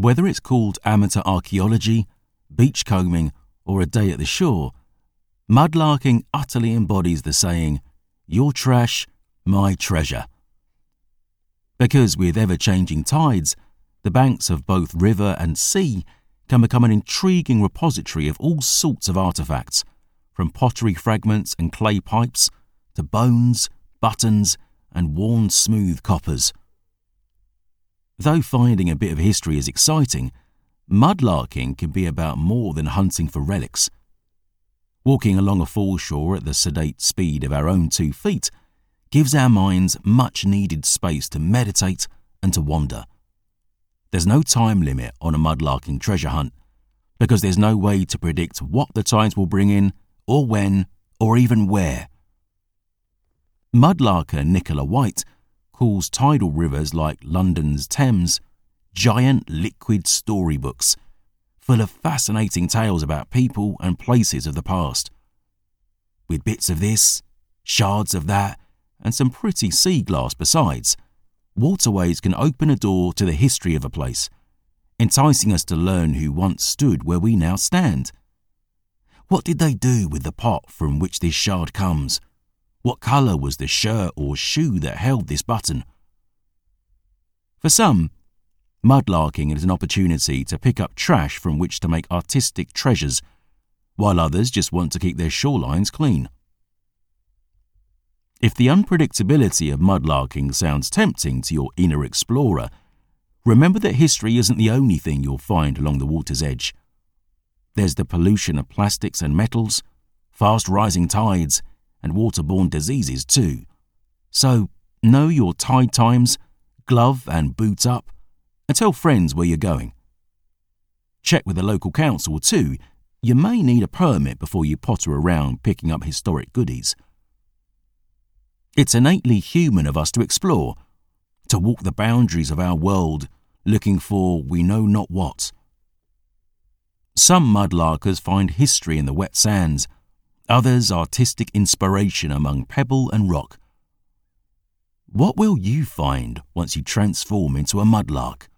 Whether it's called amateur archaeology, beachcombing, or a day at the shore, mudlarking utterly embodies the saying, Your trash, my treasure. Because with ever changing tides, the banks of both river and sea can become an intriguing repository of all sorts of artefacts, from pottery fragments and clay pipes to bones, buttons, and worn smooth coppers. Though finding a bit of history is exciting, mudlarking can be about more than hunting for relics. Walking along a foreshore at the sedate speed of our own two feet gives our minds much needed space to meditate and to wander. There's no time limit on a mudlarking treasure hunt because there's no way to predict what the tides will bring in, or when, or even where. Mudlarker Nicola White calls tidal rivers like London's Thames giant liquid storybooks full of fascinating tales about people and places of the past. With bits of this, shards of that, and some pretty sea glass besides, waterways can open a door to the history of a place, enticing us to learn who once stood where we now stand. What did they do with the pot from which this shard comes? What colour was the shirt or shoe that held this button? For some, mudlarking is an opportunity to pick up trash from which to make artistic treasures, while others just want to keep their shorelines clean. If the unpredictability of mudlarking sounds tempting to your inner explorer, remember that history isn't the only thing you'll find along the water's edge. There's the pollution of plastics and metals, fast rising tides, and waterborne diseases too. So, know your tide times, glove and boot up, and tell friends where you're going. Check with the local council too. You may need a permit before you potter around picking up historic goodies. It's innately human of us to explore, to walk the boundaries of our world looking for we know not what. Some mudlarkers find history in the wet sands others artistic inspiration among pebble and rock. What will you find once you transform into a mudlark?